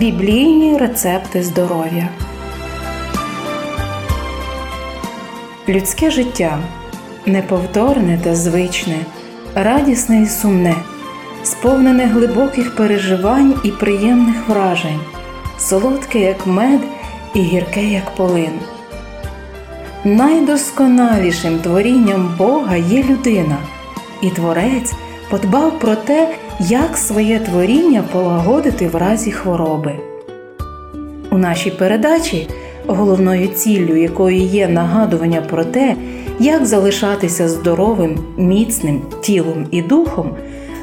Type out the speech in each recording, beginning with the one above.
Біблійні рецепти здоров'я. Людське життя неповторне та звичне, радісне і сумне, сповнене глибоких переживань і приємних вражень, солодке, як мед і гірке, як полин. Найдосконалішим творінням Бога є людина, і Творець подбав про те, як своє творіння полагодити в разі хвороби. У нашій передачі, головною ціллю якої є нагадування про те, як залишатися здоровим, міцним тілом і духом,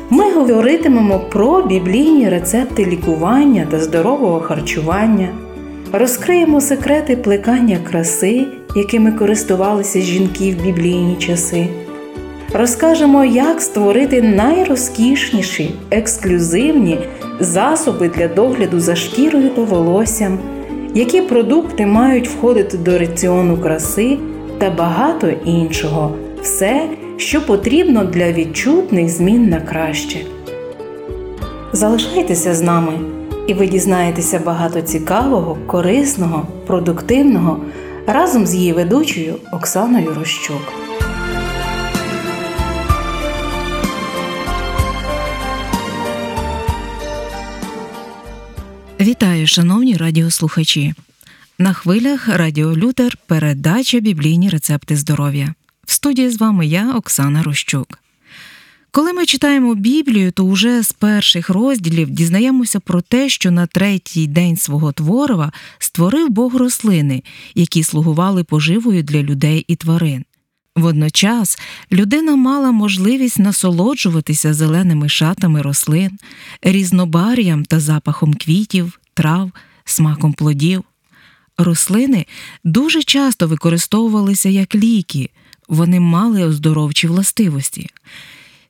ми говоритимемо про біблійні рецепти лікування та здорового харчування, розкриємо секрети плекання краси, якими користувалися жінки в біблійні часи. Розкажемо, як створити найрозкішніші ексклюзивні засоби для догляду за шкірою та волоссям, які продукти мають входити до раціону краси та багато іншого все, що потрібно для відчутних змін на краще. Залишайтеся з нами, і ви дізнаєтеся багато цікавого, корисного, продуктивного разом з її ведучою Оксаною Рощук. Вітаю, шановні радіослухачі. На хвилях Радіо Лютер передача біблійні рецепти здоров'я. В студії з вами я, Оксана Рощук. Коли ми читаємо Біблію, то уже з перших розділів дізнаємося про те, що на третій день свого творива створив Бог рослини, які слугували поживою для людей і тварин. Водночас людина мала можливість насолоджуватися зеленими шатами рослин, різнобар'ям та запахом квітів, трав, смаком плодів. Рослини дуже часто використовувалися як ліки, вони мали оздоровчі властивості.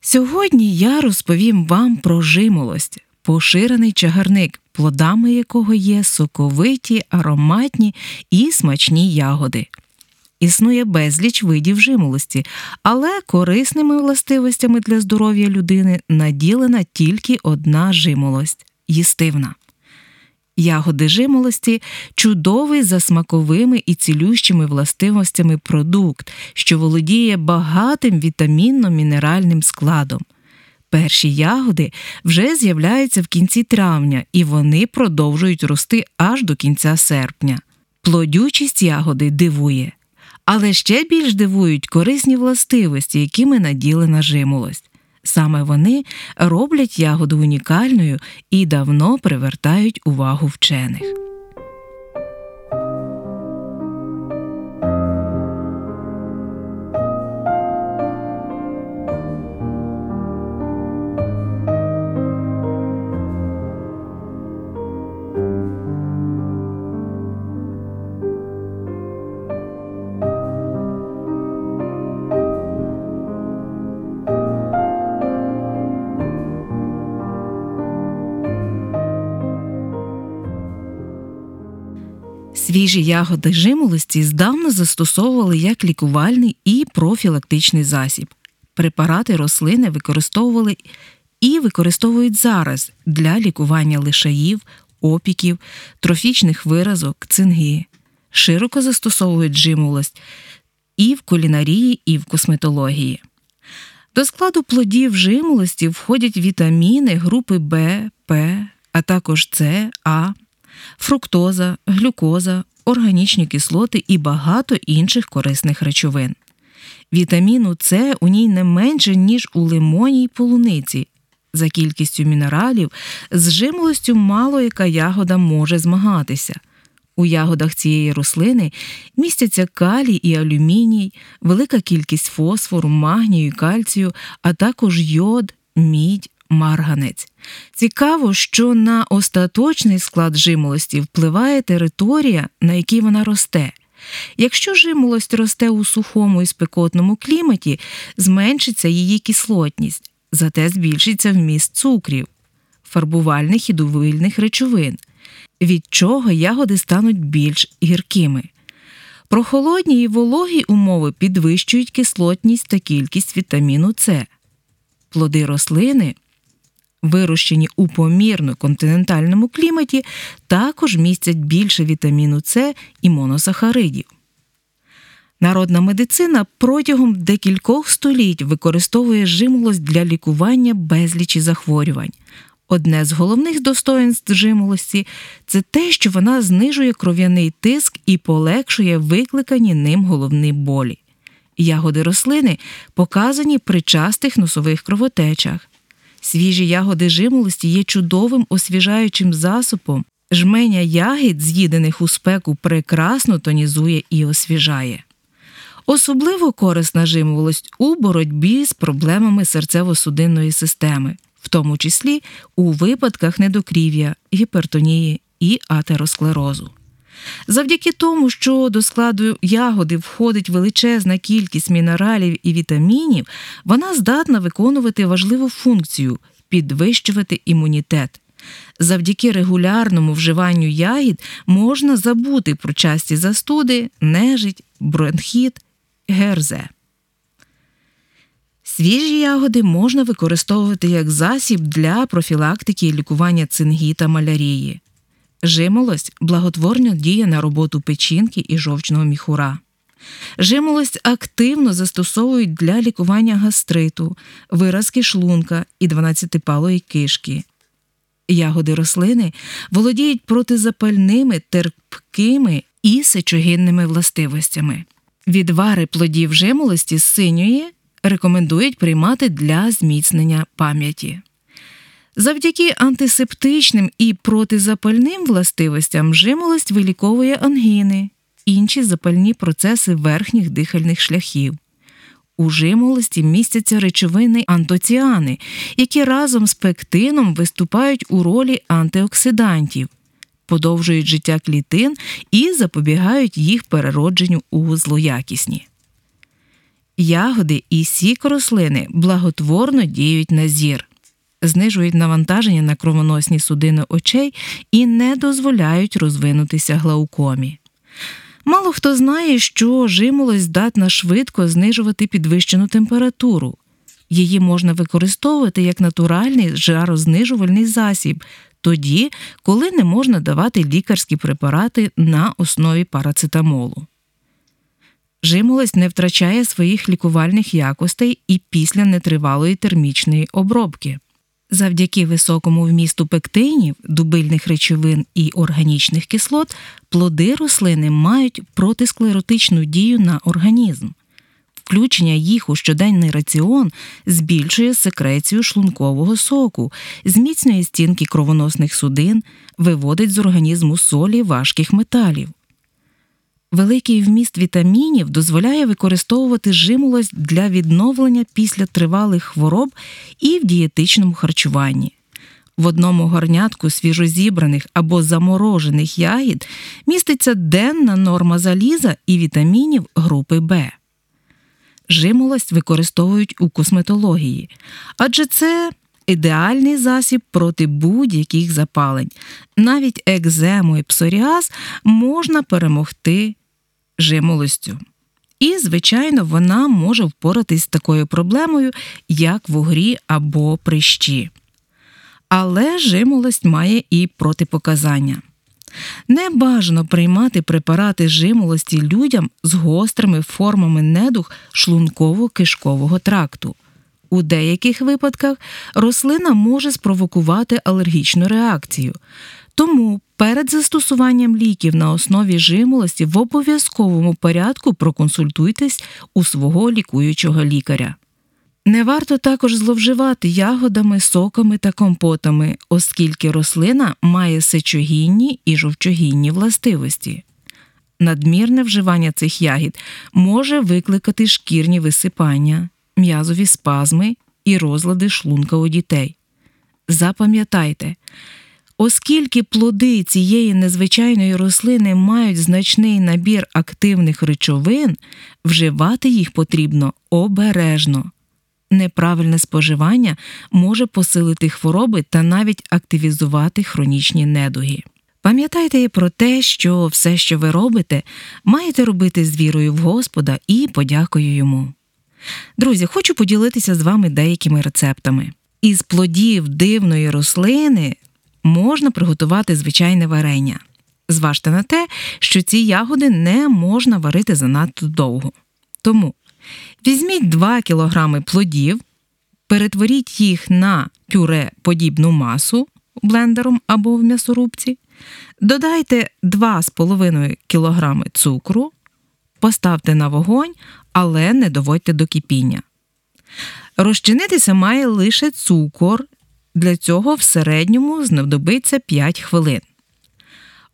Сьогодні я розповім вам про жимолость, поширений чагарник, плодами якого є соковиті, ароматні і смачні ягоди. Існує безліч видів жимолості, але корисними властивостями для здоров'я людини наділена тільки одна жимолость їстивна. Ягоди жимолості чудовий за смаковими і цілющими властивостями продукт, що володіє багатим вітамінно-мінеральним складом. Перші ягоди вже з'являються в кінці травня, і вони продовжують рости аж до кінця серпня. Плодючість ягоди дивує. Але ще більш дивують корисні властивості, якими наділена жимолость. Саме вони роблять ягоду унікальною і давно привертають увагу вчених. Свіжі ягоди жимолості здавна застосовували як лікувальний і профілактичний засіб. Препарати рослини використовували і використовують зараз для лікування лишаїв, опіків, трофічних виразок, цинги. Широко застосовують жимолость і в кулінарії, і в косметології. До складу плодів жимолості входять вітаміни групи В, П, а також С, А фруктоза, глюкоза, органічні кислоти і багато інших корисних речовин. Вітаміну С у ній не менше, ніж у лимоні й полуниці. За кількістю мінералів, з жимолостю мало яка ягода може змагатися. У ягодах цієї рослини містяться калій і алюміній, велика кількість фосфору, магнію і кальцію, а також йод, мідь, марганець. Цікаво, що на остаточний склад жимолості впливає територія, на якій вона росте. Якщо жимолость росте у сухому і спекотному кліматі, зменшиться її кислотність, зате збільшиться вміст цукрів, фарбувальних і дувильних речовин, від чого ягоди стануть більш гіркими. Прохолодні і вологі умови підвищують кислотність та кількість вітаміну С. Плоди рослини вирощені у помірно континентальному кліматі, також містять більше вітаміну С і моносахаридів. Народна медицина протягом декількох століть використовує жимолость для лікування безлічі захворювань. Одне з головних достоїнств жимолості це те, що вона знижує кров'яний тиск і полегшує викликані ним головні болі. Ягоди рослини показані при частих носових кровотечах. Свіжі ягоди жимолості є чудовим освіжаючим засобом. Жменя ягід, з'їдених у спеку, прекрасно тонізує і освіжає. Особливо корисна жимолость у боротьбі з проблемами серцево-судинної системи, в тому числі у випадках недокрів'я, гіпертонії і атеросклерозу. Завдяки тому, що до складу ягоди входить величезна кількість мінералів і вітамінів, вона здатна виконувати важливу функцію підвищувати імунітет. Завдяки регулярному вживанню ягід можна забути про часті застуди, нежить, бронхіт, герзе. Свіжі ягоди можна використовувати як засіб для профілактики і лікування цингі та малярії. Жимолость благотворно діє на роботу печінки і жовчного міхура. Жимолость активно застосовують для лікування гастриту, виразки шлунка і 12-палої кишки. Ягоди рослини володіють протизапальними, терпкими і сечогінними властивостями. Відвари плодів жимолості синьої рекомендують приймати для зміцнення пам'яті. Завдяки антисептичним і протизапальним властивостям жимолость виліковує ангіни, інші запальні процеси верхніх дихальних шляхів. У жимолості містяться речовини антоціани, які разом з пектином виступають у ролі антиоксидантів, подовжують життя клітин і запобігають їх переродженню у злоякісні. Ягоди і сік рослини благотворно діють на зір знижують навантаження на кровоносні судини очей і не дозволяють розвинутися глаукомі. Мало хто знає, що жимолость здатна швидко знижувати підвищену температуру. Її можна використовувати як натуральний жарознижувальний засіб, тоді, коли не можна давати лікарські препарати на основі парацетамолу. Жимолость не втрачає своїх лікувальних якостей і після нетривалої термічної обробки. Завдяки високому вмісту пектинів, дубильних речовин і органічних кислот плоди рослини мають протисклеротичну дію на організм. Включення їх у щоденний раціон збільшує секрецію шлункового соку, зміцнює стінки кровоносних судин, виводить з організму солі важких металів. Великий вміст вітамінів дозволяє використовувати жимолость для відновлення після тривалих хвороб і в дієтичному харчуванні. В одному горнятку свіжозібраних або заморожених ягід міститься денна норма заліза і вітамінів групи Б. Жимолость використовують у косметології, адже це ідеальний засіб проти будь-яких запалень. Навіть екзему і псоріаз можна перемогти жимолостю. І, звичайно, вона може впоратись з такою проблемою, як вугрі або прищі. Але жимолость має і протипоказання. Не бажано приймати препарати жимолості людям з гострими формами недух шлунково-кишкового тракту. У деяких випадках рослина може спровокувати алергічну реакцію, тому перед застосуванням ліків на основі жимолості в обов'язковому порядку проконсультуйтесь у свого лікуючого лікаря. Не варто також зловживати ягодами, соками та компотами, оскільки рослина має сечогінні і жовчогінні властивості. Надмірне вживання цих ягід може викликати шкірні висипання, м'язові спазми і розлади шлунка у дітей. Запам'ятайте, Оскільки плоди цієї незвичайної рослини мають значний набір активних речовин, вживати їх потрібно обережно. Неправильне споживання може посилити хвороби та навіть активізувати хронічні недуги. Пам'ятайте і про те, що все, що ви робите, маєте робити з вірою в Господа і подякою йому. Друзі, хочу поділитися з вами деякими рецептами. Із плодів дивної рослини можна приготувати звичайне варення. Зважте на те, що ці ягоди не можна варити занадто довго. Тому візьміть 2 кг плодів, перетворіть їх на пюре подібну масу блендером або в м'ясорубці, додайте 2,5 кг цукру, поставте на вогонь, але не доводьте до кипіння. Розчинитися має лише цукор, для цього в середньому знадобиться 5 хвилин.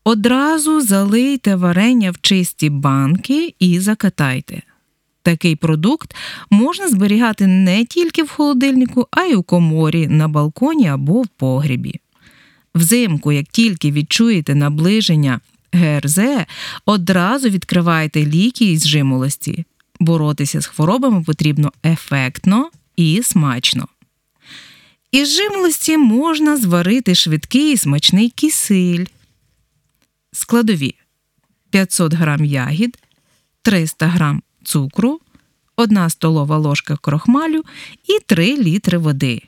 Одразу залийте варення в чисті банки і закатайте. Такий продукт можна зберігати не тільки в холодильнику, а й у коморі, на балконі або в погрібі. Взимку, як тільки відчуєте наближення ГРЗ, одразу відкривайте ліки із жимолості. Боротися з хворобами потрібно ефектно і смачно. Із жимолості можна зварити швидкий і смачний кисель. Складові 500 г ягід, 300 г цукру, 1 столова ложка крохмалю і 3 літри води.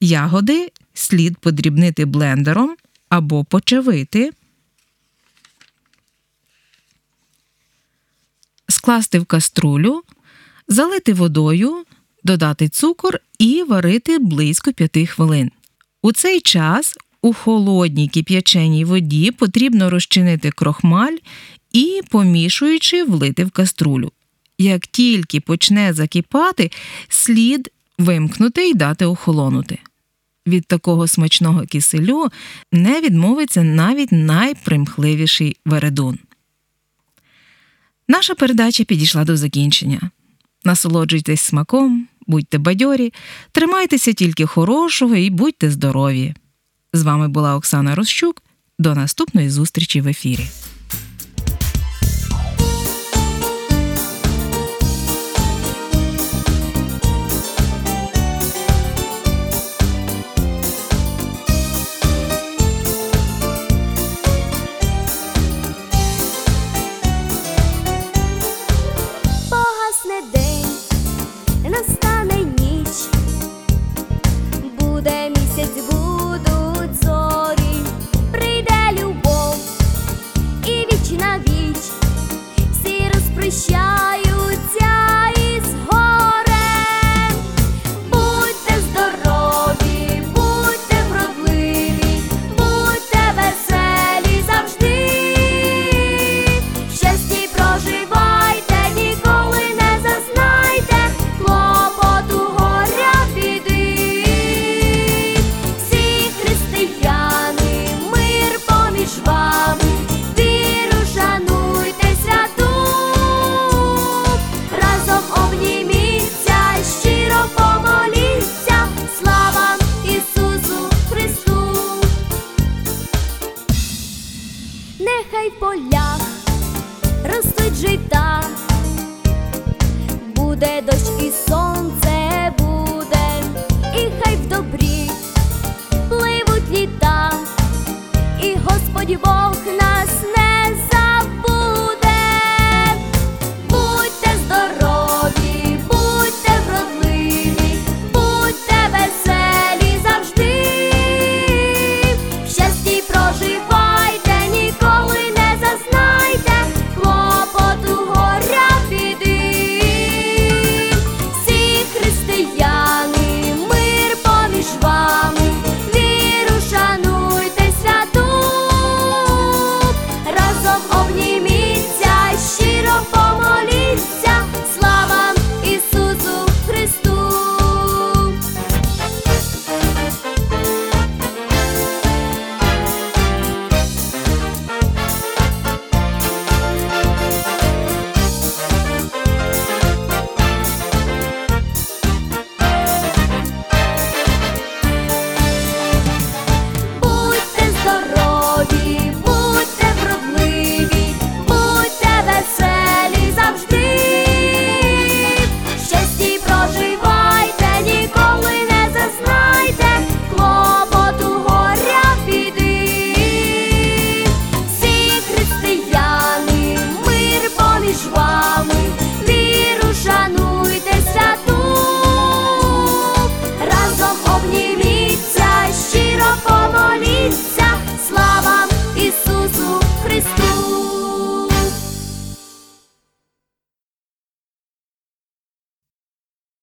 Ягоди слід подрібнити блендером або почавити, скласти в каструлю, залити водою, додати цукор і варити близько 5 хвилин. У цей час у холодній кип'яченій воді потрібно розчинити крохмаль і, помішуючи, влити в каструлю. Як тільки почне закипати, слід вимкнути і дати охолонути. Від такого смачного киселю не відмовиться навіть найпримхливіший вередун. Наша передача підійшла до закінчення. Насолоджуйтесь смаком, будьте бадьорі, тримайтеся тільки хорошого і будьте здорові! З вами була Оксана Рощук. До наступної зустрічі в ефірі. нехай в полях ростуть жита, буде дощ і сонце буде, і хай в добрі пливуть літа, і Господь Бог.